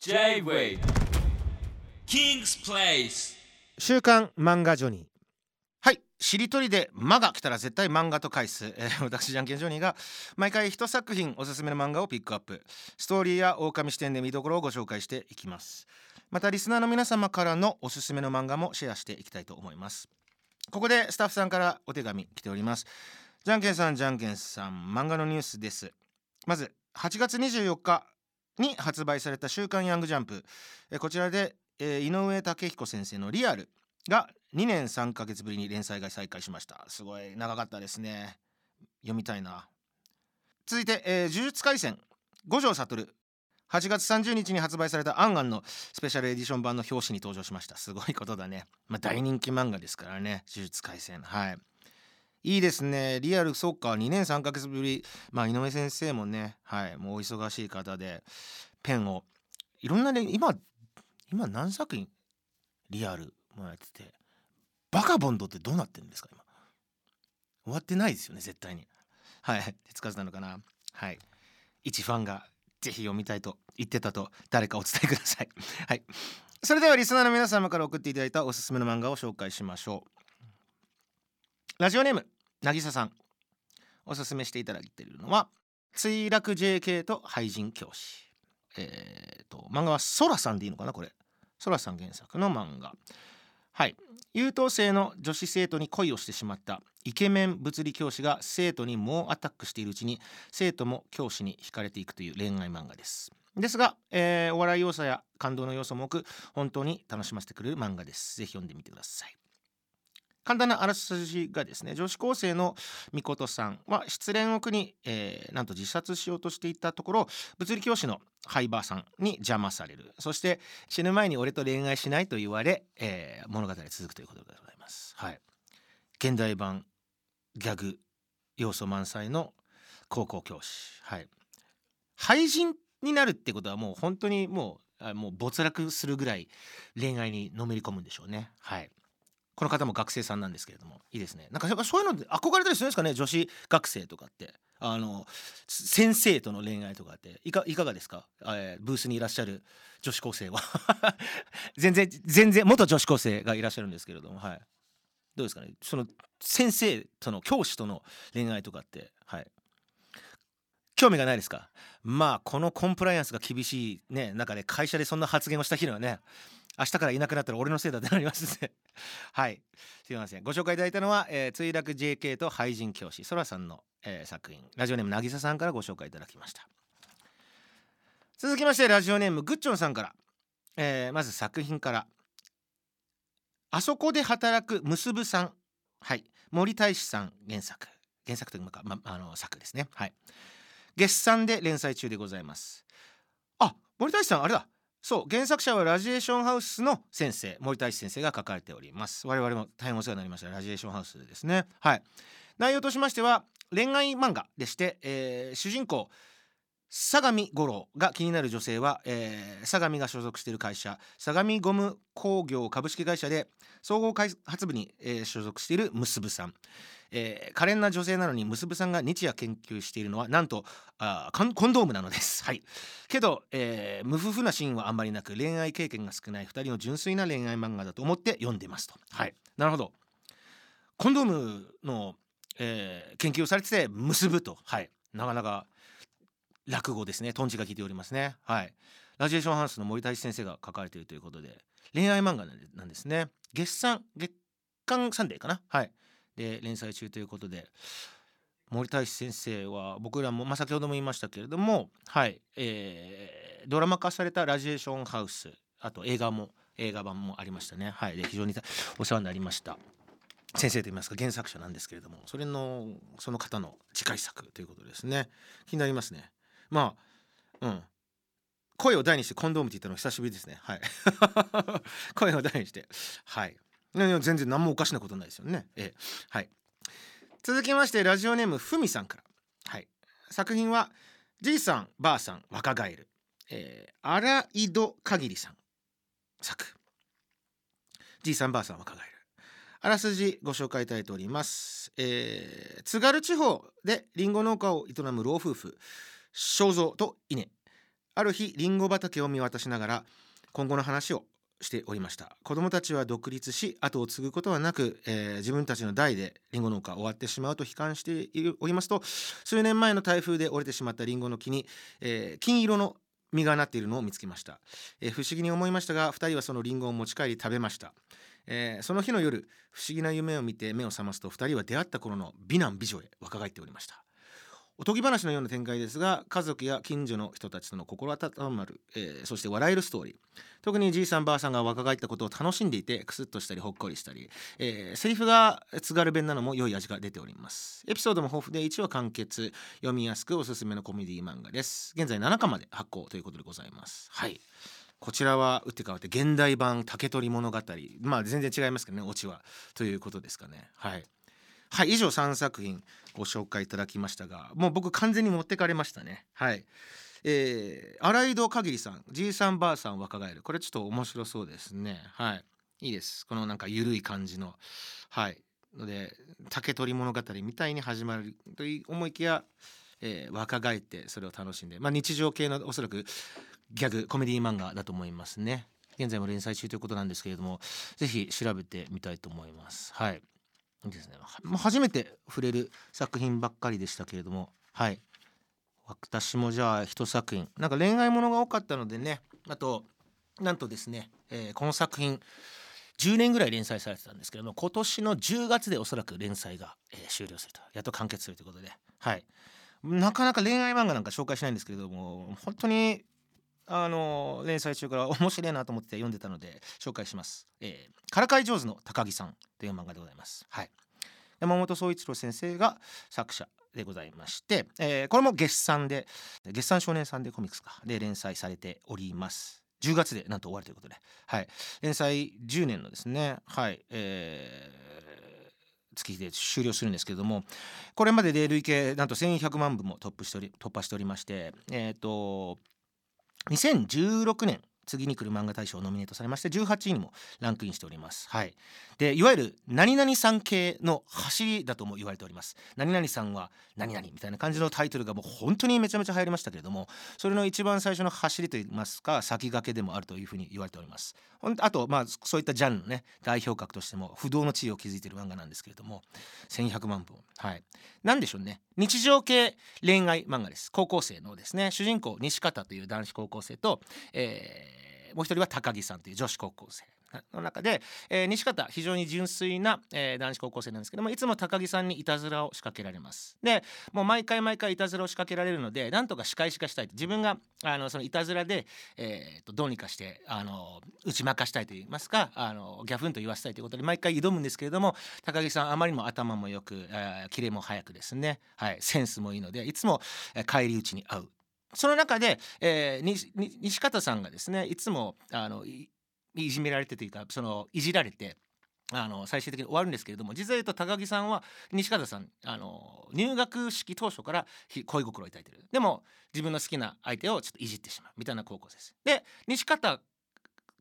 J-Way. King's Place. 週刊漫画ジョニー。はいしりとりで「間」が来たら絶対漫画と返す、えー私じゃんけんジョニーが毎回一作品おすすめの漫画をピックアップ。ストーリーや狼視点で見どころをご紹介していきます。またリスナーの皆様からのおすすめの漫画もシェアしていきたいと思います。ここでスタッフさんからお手紙来ております。じゃんけんさんじゃんけんさん漫画のニュースです。まず8月24日に発売された「週刊ヤングジャンプ」こちらで、えー井上武彦先生の「リアル」が2年3ヶ月ぶりに連載が再開しました。すごい長かったですね。読みたいな。続いて、えー呪術廻戦。五条悟。8月30日に発売された「アンアン」のスペシャルエディション版の表紙に登場しました。すごいことだね、まあ、大人気漫画ですからね。呪術廻戦。はい。いいですね。リアルそうか。2年3ヶ月ぶり。まあ井上先生もねはい。もうお忙しい方でペンを。いろんなね今今何作品？リアル。もやってて。バカボンドってどうなってるんですか今？終わってないですよね絶対に。はい。手つかずなのかな。はい。一ファンがぜひ読みたいと言ってたと誰かお伝えください。はい。それではリスナーの皆様から送っていただいたおすすめの漫画を紹介しましょう。ラジオネームなぎさんおすすめしていただいているのは墜落 JK と廃人教師。えー、と漫画はソラさんでいいのかなこれ。ソラさん原作の漫画。はい。優等生の女子生徒に恋をしてしまったイケメン物理教師が生徒に猛アタックしているうちに生徒も教師に惹かれていくという恋愛漫画です。ですが、えーお笑い要素や感動の要素も多く本当に楽しませてくれる漫画です。ぜひ読んでみてください。簡単なあらすじがですね女子高生のみことさんは失恋を苦に、えーなんと自殺しようとしていたところ物理教師のハイバーさんに邪魔される。そして死ぬ前に俺と恋愛しないと言われ、えー物語続くということでございます。はい。現代版ギャグ要素満載の高校教師。はい。廃人になるってことはもう本当にもうあもう没落するぐらい恋愛にのめり込むんでしょうね。はい。この方も学生さんなんですけれどもいいですね。なんかやっぱそういうの憧れたりするんですかね？女子学生とかって。あの先生との恋愛とかって。いかいかがですか、えーブースにいらっしゃる女子高生は。全然全然元女子高生がいらっしゃるんですけれどもはい。どうですかね？その先生との教師との恋愛とかってはい。興味がないですか？まあこのコンプライアンスが厳しいね中で会社でそんな発言をした日にはね明日からいなくなったら俺のせいだってなりますね はい。すいません。ご紹介いただいたのは、えー墜落 JK と廃人教師そらさんの、えー作品。ラジオネームなぎさんからご紹介いただきました。続きましてラジオネームグッチョンさんから、えーまず作品から。あそこで働くむすぶさん。はい。森大志さん原作。原作というか、ま、あの作ですね。はい。月産で連載中でございます。あ森田さんあれだ。そう原作者はラジエーションハウスの先生森田先生が書かれております。我々も大変お世話になりました。ラジエーションハウスですね。はい。内容としましては恋愛漫画でして、えー主人公相模五郎が気になる女性は、えー相模が所属している会社相模ゴム工業株式会社で総合開発部に、えー所属しているむすぶさん、えー可憐な女性なのにむすぶさんが日夜研究しているのはなんとあコンドームなのです。はい。けど、えー無夫婦なシーンはあんまりなく恋愛経験が少ない2人の純粋な恋愛漫画だと思って読んでますと。はい。なるほど。コンドームの、えー研究をされてて結ぶと。はい。なかなか落語ですね。トンチが効いておりますね。はい。ラジエーションハウスの森大志先生が書かれているということで恋愛漫画なんですね。月産月刊サンデーかな？はい。で連載中ということで森大志先生は僕らも、まあ、先ほども言いましたけれどもはい、えードラマ化されたラジエーションハウスあと映画も映画版もありましたね。はい。で非常にお世話になりました。先生といいますか原作者なんですけれどもそれのその方の次回作ということですね。気になりますね。まあうん。声を大にしてコンドームって言ったの久しぶりですね。はい。声を大にして。はい。いやいや全然何もおかしなことないですよね。ええ。はい。続きましてラジオネームふみさんから。はい。作品はじいさんばあさん若返る。えー、荒井戸限りさん。作。じいさんばあさん若返る。あらすじご紹介いただいております、えー津軽地方でリンゴ農家を営む老夫婦。正蔵と稲ある日リンゴ畑を見渡しながら今後の話をしておりました。子どもたちは独立し後を継ぐことはなく、えー、自分たちの代でリンゴ農家終わってしまうと悲観しておりますと数年前の台風で折れてしまったリンゴの木に、えー、金色の実がなっているのを見つけました、えー、不思議に思いましたが2人はそのリンゴを持ち帰り食べました、えー、その日の夜不思議な夢を見て目を覚ますと2人は出会った頃の美男美女へ若返っておりました。おとぎ話のような展開ですが家族や近所の人たちとの心温まる、えー、そして笑えるストーリー。特にじいさんばあさんが若返ったことを楽しんでいてクスッとしたりほっこりしたり、えー、セリフが津軽弁なのも良い味が出ております。エピソードも豊富で1話完結読みやすくおすすめのコメディ漫画です。現在7巻まで発行ということでございます。はい。こちらは打って変わって現代版竹取物語。まあ全然違いますけどねオチは。ということですかね。はい。はい以上3作品ご紹介いただきましたがもう僕完全に持ってかれましたね。はい。えー、荒井戸限さんじいさんばあさん若返る。これちょっと面白そうですね。はい。いいです。このなんか緩い感じの。はい。ので竹取物語みたいに始まると思いきや、えー、若返ってそれを楽しんで。まあ日常系のおそらくギャグコメディ漫画だと思いますね。現在も連載中ということなんですけれどもぜひ調べてみたいと思います。はい。ですね。初めて触れる作品ばっかりでしたけれども。はい。私もじゃあ一作品。なんか恋愛ものが多かったのでね。あとなんとですね、えー、この作品10年ぐらい連載されてたんですけども今年の10月でおそらく連載が、えー、終了すると。やっと完結するということで。はい。なかなか恋愛漫画なんか紹介しないんですけれども本当にあの連載中から 面白いなと思って読んでたので紹介します。えー、からかい上手の高木さんという漫画でございます。はい。山本総一郎先生が作者でございまして、えー、これも月産で月産少年さんでコミックスかで連載されております。10月でなんと終わるということで、はい、連載10年のですね、はいえー、月で終了するんですけれどもこれまでで累計なんと1100万部も突破しており突破しておりましてえっ、ー、と2016年次に来る漫画大賞ノミネートされまして18位にもランクインしております。はい、でいわゆる何々さん系の走りだとも言われております。何々さんは何々みたいな感じのタイトルがもう本当にめちゃめちゃ流行りましたけれどもそれの一番最初の走りといいますか先駆けでもあるというふうに言われております。あとまあそういったジャンルのね代表格としても不動の地位を築いている漫画なんですけれども1100万本はい何でしょうね日常系恋愛漫画です高校生のですね主人公西方という男子高校生と、えーもう一人は高木さんという女子高校生の中で、えー、西方非常に純粋な、えー、男子高校生なんですけどもいつも高木さんにいたずらを仕掛けられます。でもう毎回毎回いたずらを仕掛けられるのでなんとか仕返し化したい自分があのそのいたずらで、えー、とどうにかしてあの打ち負かしたいといいますかあのギャフンと言わせたいということで毎回挑むんですけれども高木さんあまりにも頭もよく、えー、キレも速くですね、はい、センスもいいのでいつも、返り討ちに合う。その中で、えー、西方さんがですねいつもあのいじめられてというかそのいじられてあの最終的に終わるんですけれども実は言うと高木さんは西方さんあの入学式当初から恋心を抱いてるでも自分の好きな相手をちょっといじってしまうみたいな高校生です。で西方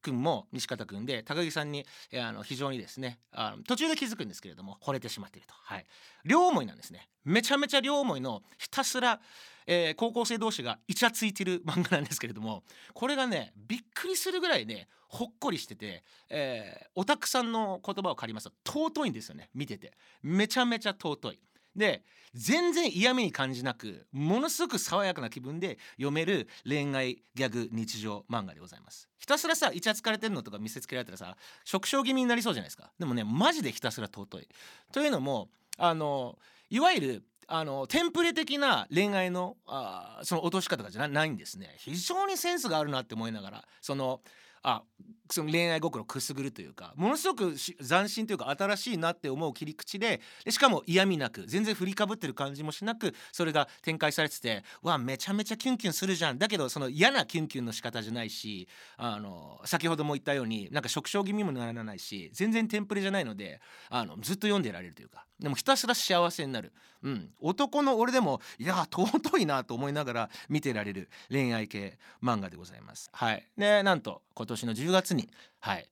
君も西方君で高木さんにあの非常にですねあの途中で気づくんですけれども惚れてしまっていると、はい、両思いなんですね。めちゃめちゃ両思いのひたすら、えー、高校生同士がイチャついてる漫画なんですけれどもこれがねびっくりするぐらいねほっこりしてて、えー、オタクさんの言葉を借りますと尊いんですよね。見てて。めちゃめちゃ尊い。で全然嫌味に感じなくものすごく爽やかな気分で読める恋愛ギャグ日常漫画でございます。ひたすらさイチャつかれてるのとか見せつけられたらさ食傷気味になりそうじゃないですか。でもねマジでひたすら尊い。というのもあのいわゆるあのテンプレ的な恋愛のあその落とし方がじゃないんですね。非常にセンスがあるなって思いながらそのあその恋愛心くすぐるというかものすごく斬新というか新しいなって思う切り口ででしかも嫌味なく全然振りかぶってる感じもしなくそれが展開されててわめちゃめちゃキュンキュンするじゃん。だけどその嫌なキュンキュンの仕方じゃないしあの先ほども言ったようになんか食傷気味もならないし全然テンプレじゃないのであのずっと読んでられるというかでもひたすら幸せになる、うん、男の俺でもいや尊いなと思いながら見てられる恋愛系漫画でございます。はい、でなんと今年の10月にはい、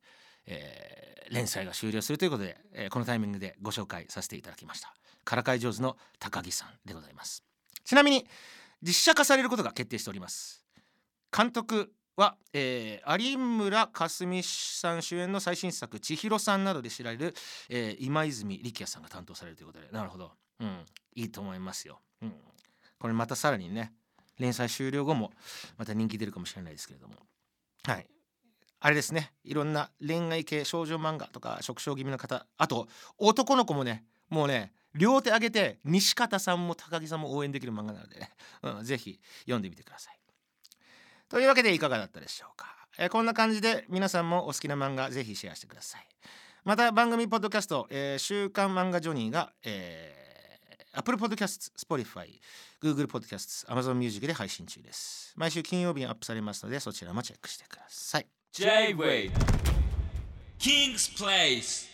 えー、連載が終了するということで、えー、このタイミングでご紹介させていただきました。からかい上手の高木さんでございます。ちなみに実写化されることが決定しております。監督は、えー有村架純さん主演の最新作「千尋さん」などで知られる、えー今泉力也さんが担当されるということでなるほど、うん、いいと思いますよ、うん、これまたさらにね連載終了後もまた人気出るかもしれないですけれども。はい。あれですね。いろんな恋愛系少女漫画とか縮小気味の方。あと男の子もねもうね両手上げて西方さんも高木さんも応援できる漫画なのでね、うん、ぜひ読んでみてください。というわけでいかがだったでしょうか、えこんな感じで皆さんもお好きな漫画ぜひシェアしてください。また番組ポッドキャスト「えー週刊漫画ジョニーが」えー、Apple Podcast、Spotify、Google Podcast、Amazon Music で配信中です。毎週金曜日にアップされますのでそちらもチェックしてください。J-Way King's Place